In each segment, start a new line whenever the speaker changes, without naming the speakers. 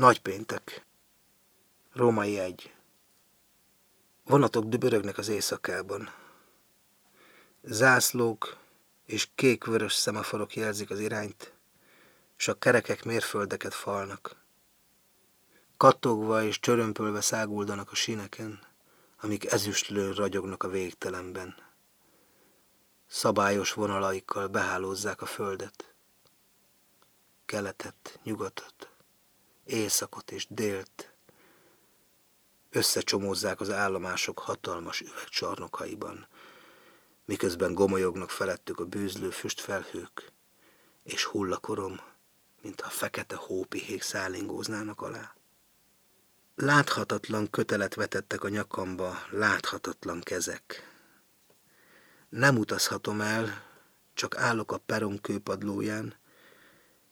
Nagypéntek. Római egy. Vonatok dübörögnek az éjszakában. Zászlók és kék-vörös szemaforok jelzik az irányt, és a kerekek mérföldeket falnak. Kattogva és csörömpölve száguldanak a sineken, amik ezüstlő ragyognak a végtelenben. Szabályos vonalaikkal behálózzák a földet. Keletet, nyugatot, északot és délt. Összecsomózzák az állomások hatalmas üvegcsarnokaiban, miközben gomolyognak felettük a bűzlő füstfelhők, és hullakorom, mintha fekete hópihék szállingóznának alá. Láthatatlan kötelet vetettek a nyakamba, láthatatlan kezek. Nem utazhatom el, csak állok a peron kőpadlóján,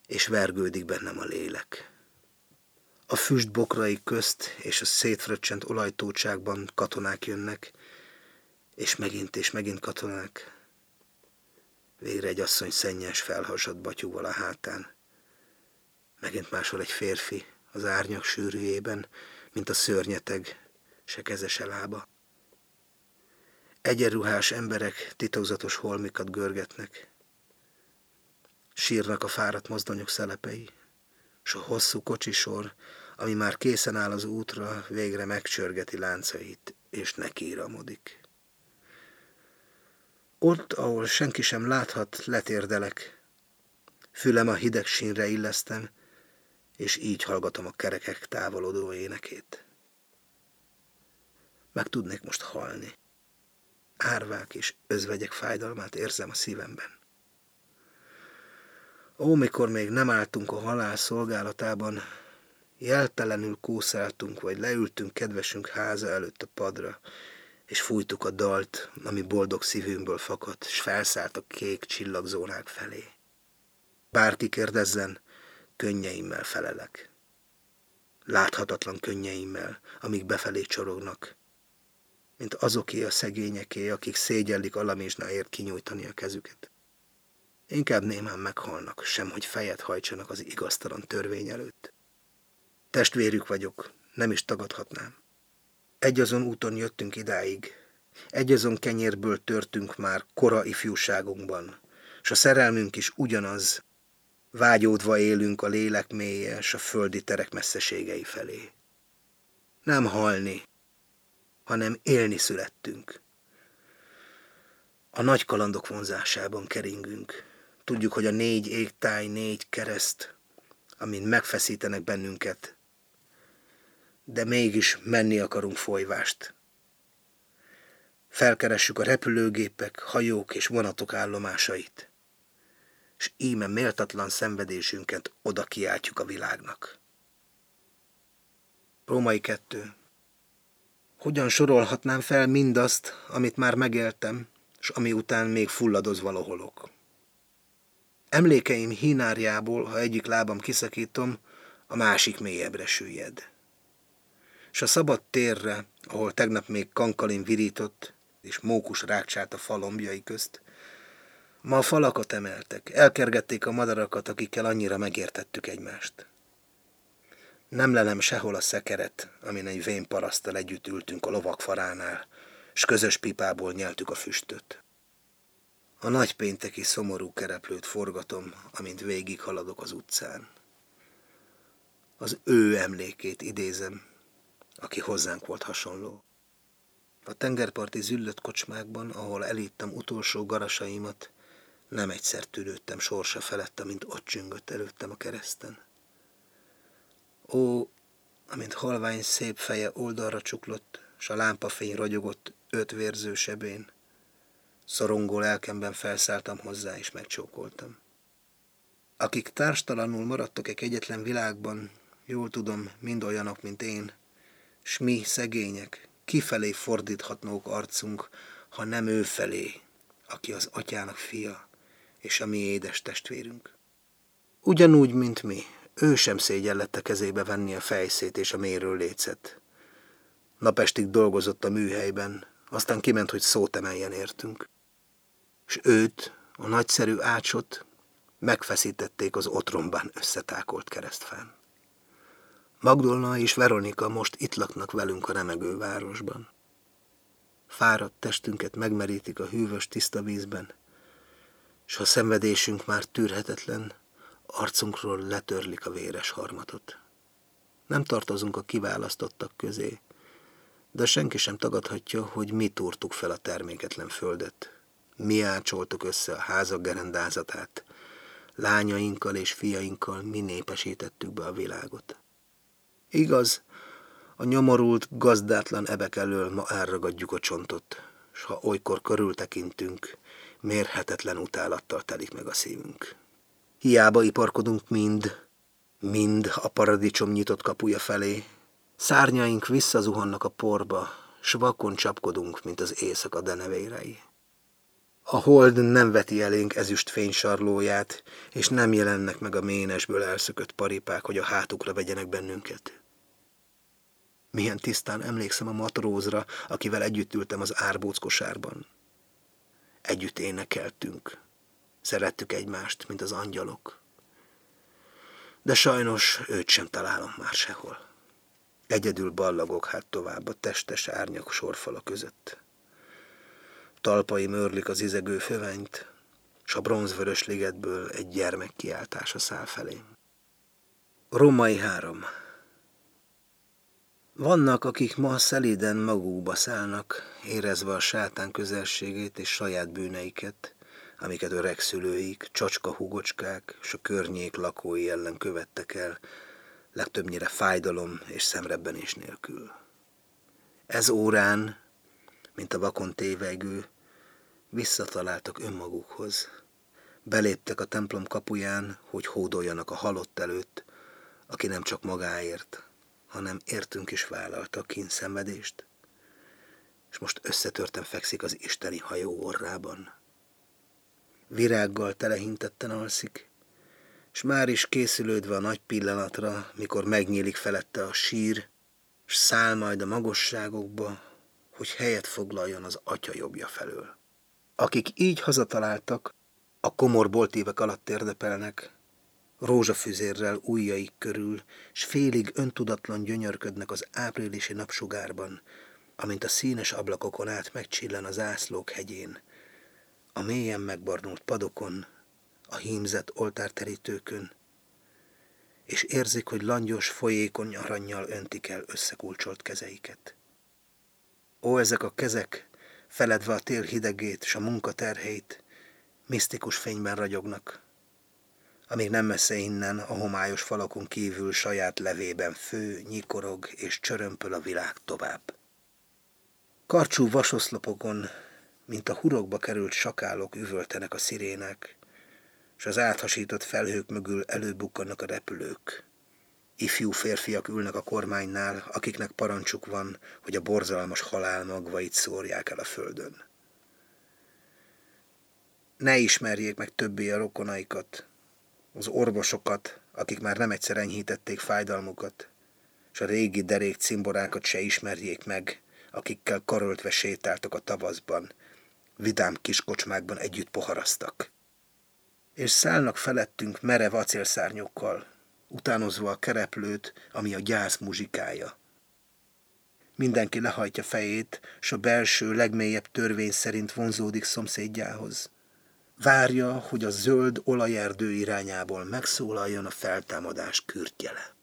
és vergődik bennem a lélek. A füst közt és a szétfröccsent olajtócságban katonák jönnek, és megint és megint katonák. Végre egy asszony szennyes felhasadt batyúval a hátán. Megint máshol egy férfi az árnyak sűrűjében, mint a szörnyeteg, se keze se lába. Egyenruhás emberek titokzatos holmikat görgetnek. Sírnak a fáradt mozdonyok szelepei, s a hosszú kocsisor, ami már készen áll az útra, végre megcsörgeti láncait, és nekiíramodik. Ott, ahol senki sem láthat, letérdelek. Fülem a hideg sínre illesztem, és így hallgatom a kerekek távolodó énekét. Meg tudnék most halni. Árvák és özvegyek fájdalmát érzem a szívemben. Ó, mikor még nem álltunk a halál szolgálatában, jeltelenül kószáltunk, vagy leültünk kedvesünk háza előtt a padra, és fújtuk a dalt, ami boldog szívünkből fakadt, és felszállt a kék csillagzónák felé. Bárki kérdezzen, könnyeimmel felelek. Láthatatlan könnyeimmel, amik befelé csorognak, mint azoké a szegényeké, akik szégyellik alamizsnáért kinyújtani a kezüket. Inkább némán meghalnak, sem hogy fejet hajtsanak az igaztalan törvény előtt. Testvérük vagyok, nem is tagadhatnám. Egyazon úton jöttünk idáig, egyazon kenyérből törtünk már kora ifjúságunkban, s a szerelmünk is ugyanaz, vágyódva élünk a lélek mélye s a földi terek messzeségei felé. Nem halni, hanem élni születtünk. A nagy kalandok vonzásában keringünk. Tudjuk, hogy a négy égtáj, négy kereszt, amin megfeszítenek bennünket, de mégis menni akarunk folyvást. Felkeressük a repülőgépek, hajók és vonatok állomásait, és íme méltatlan szenvedésünket oda kiáltjuk a világnak. Római kettő. Hogyan sorolhatnám fel mindazt, amit már megéltem, és ami után még fulladoz valaholok? Emlékeim hínárjából, ha egyik lábam kiszakítom, a másik mélyebbre süllyed és a szabad térre, ahol tegnap még kankalin virított, és mókus rákcsált a falombjai közt, ma a falakat emeltek, elkergették a madarakat, akikkel annyira megértettük egymást. Nem lelem sehol a szekeret, amin egy vén parasztal együtt ültünk a lovak faránál, s közös pipából nyeltük a füstöt. A nagypénteki szomorú kereplőt forgatom, amint végig haladok az utcán. Az ő emlékét idézem, aki hozzánk volt hasonló. A tengerparti züllött kocsmákban, ahol elittem utolsó garasaimat, nem egyszer tűrődtem sorsa felett, amint ott csüngött előttem a kereszten. Ó, amint halvány szép feje oldalra csuklott, s a lámpafény ragyogott öt vérző sebén, szorongó lelkemben felszálltam hozzá, és megcsókoltam. Akik társtalanul maradtak egy egyetlen világban, jól tudom, mind olyanok, mint én, s mi szegények, kifelé fordíthatnók arcunk, ha nem ő felé, aki az atyának fia, és a mi édes testvérünk. Ugyanúgy, mint mi, ő sem szégyellette kezébe venni a fejszét és a mérő lécet. Napestig dolgozott a műhelyben, aztán kiment, hogy szót emeljen értünk. És őt, a nagyszerű ácsot megfeszítették az otromban összetákolt keresztfán. Magdolna és Veronika most itt laknak velünk a remegő városban. Fáradt testünket megmerítik a hűvös tiszta vízben, és ha szenvedésünk már tűrhetetlen, arcunkról letörlik a véres harmatot. Nem tartozunk a kiválasztottak közé, de senki sem tagadhatja, hogy mi túrtuk fel a terméketlen földet. Mi ácsoltuk össze a házak gerendázatát, lányainkkal és fiainkkal mi népesítettük be a világot. Igaz, a nyomorult, gazdátlan ebek elől ma elragadjuk a csontot, s ha olykor körültekintünk, mérhetetlen utálattal telik meg a szívünk. Hiába iparkodunk mind, mind a paradicsom nyitott kapuja felé, szárnyaink visszazuhannak a porba, s vakon csapkodunk, mint az éjszaka denevérei. A hold nem veti elénk ezüst fénysarlóját, és nem jelennek meg a ménesből elszökött paripák, hogy a hátukra vegyenek bennünket. Milyen tisztán emlékszem a matrózra, akivel együtt ültem az árbóckosárban. Együtt énekeltünk. Szerettük egymást, mint az angyalok. De sajnos őt sem találom már sehol. Egyedül ballagok hát tovább a testes árnyak sorfala között. Talpai mörlik az izegő fövenyt, s a bronzvörös ligetből egy gyermek kiáltása száll felém. Római három. Vannak, akik ma szelíden magukba szállnak, érezve a sátán közelségét és saját bűneiket, amiket öreg szülőik, csacska hugocskák és a környék lakói ellen követtek el, legtöbbnyire fájdalom és szemrebbenés nélkül. Ez órán, mint a vakon tévegő, visszataláltak önmagukhoz. Beléptek a templom kapuján, hogy hódoljanak a halott előtt, aki nem csak magáért, hanem értünk is vállalta a kínszenvedést, és most összetörten fekszik az isteni hajó orrában. Virággal telehintetten alszik, és már is készülődve a nagy pillanatra, mikor megnyílik felette a sír, és száll majd a magosságokba, hogy helyet foglaljon az atya jobbja felől. Akik így hazataláltak, a komor boltívek alatt érdepelnek, rózsafüzérrel ujjaik körül, s félig öntudatlan gyönyörködnek az áprilisi napsugárban, amint a színes ablakokon át megcsillan az ászlók hegyén, a mélyen megbarnult padokon, a hímzett oltárterítőkön, és érzik, hogy langyos, folyékony aranyjal öntik el összekulcsolt kezeiket. Ó, ezek a kezek, feledve a tél hidegét és a munka terheit, misztikus fényben ragyognak, amíg nem messze innen, a homályos falakon kívül saját levében fő, nyikorog és csörömpöl a világ tovább. Karcsú vasoszlopokon, mint a hurokba került sakálok üvöltenek a szirének, és az áthasított felhők mögül előbukkannak a repülők. Ifjú férfiak ülnek a kormánynál, akiknek parancsuk van, hogy a borzalmas halál magvait szórják el a földön. Ne ismerjék meg többé a rokonaikat, az orvosokat, akik már nem egyszer enyhítették fájdalmukat, és a régi derék cimborákat se ismerjék meg, akikkel karöltve sétáltak a tavaszban, vidám kiskocsmákban együtt poharaztak. És szállnak felettünk merev acélszárnyokkal, utánozva a kereplőt, ami a gyász muzsikája. Mindenki lehajtja fejét, s a belső, legmélyebb törvény szerint vonzódik szomszédjához. Várja, hogy a zöld olajerdő irányából megszólaljon a feltámadás kürtjele.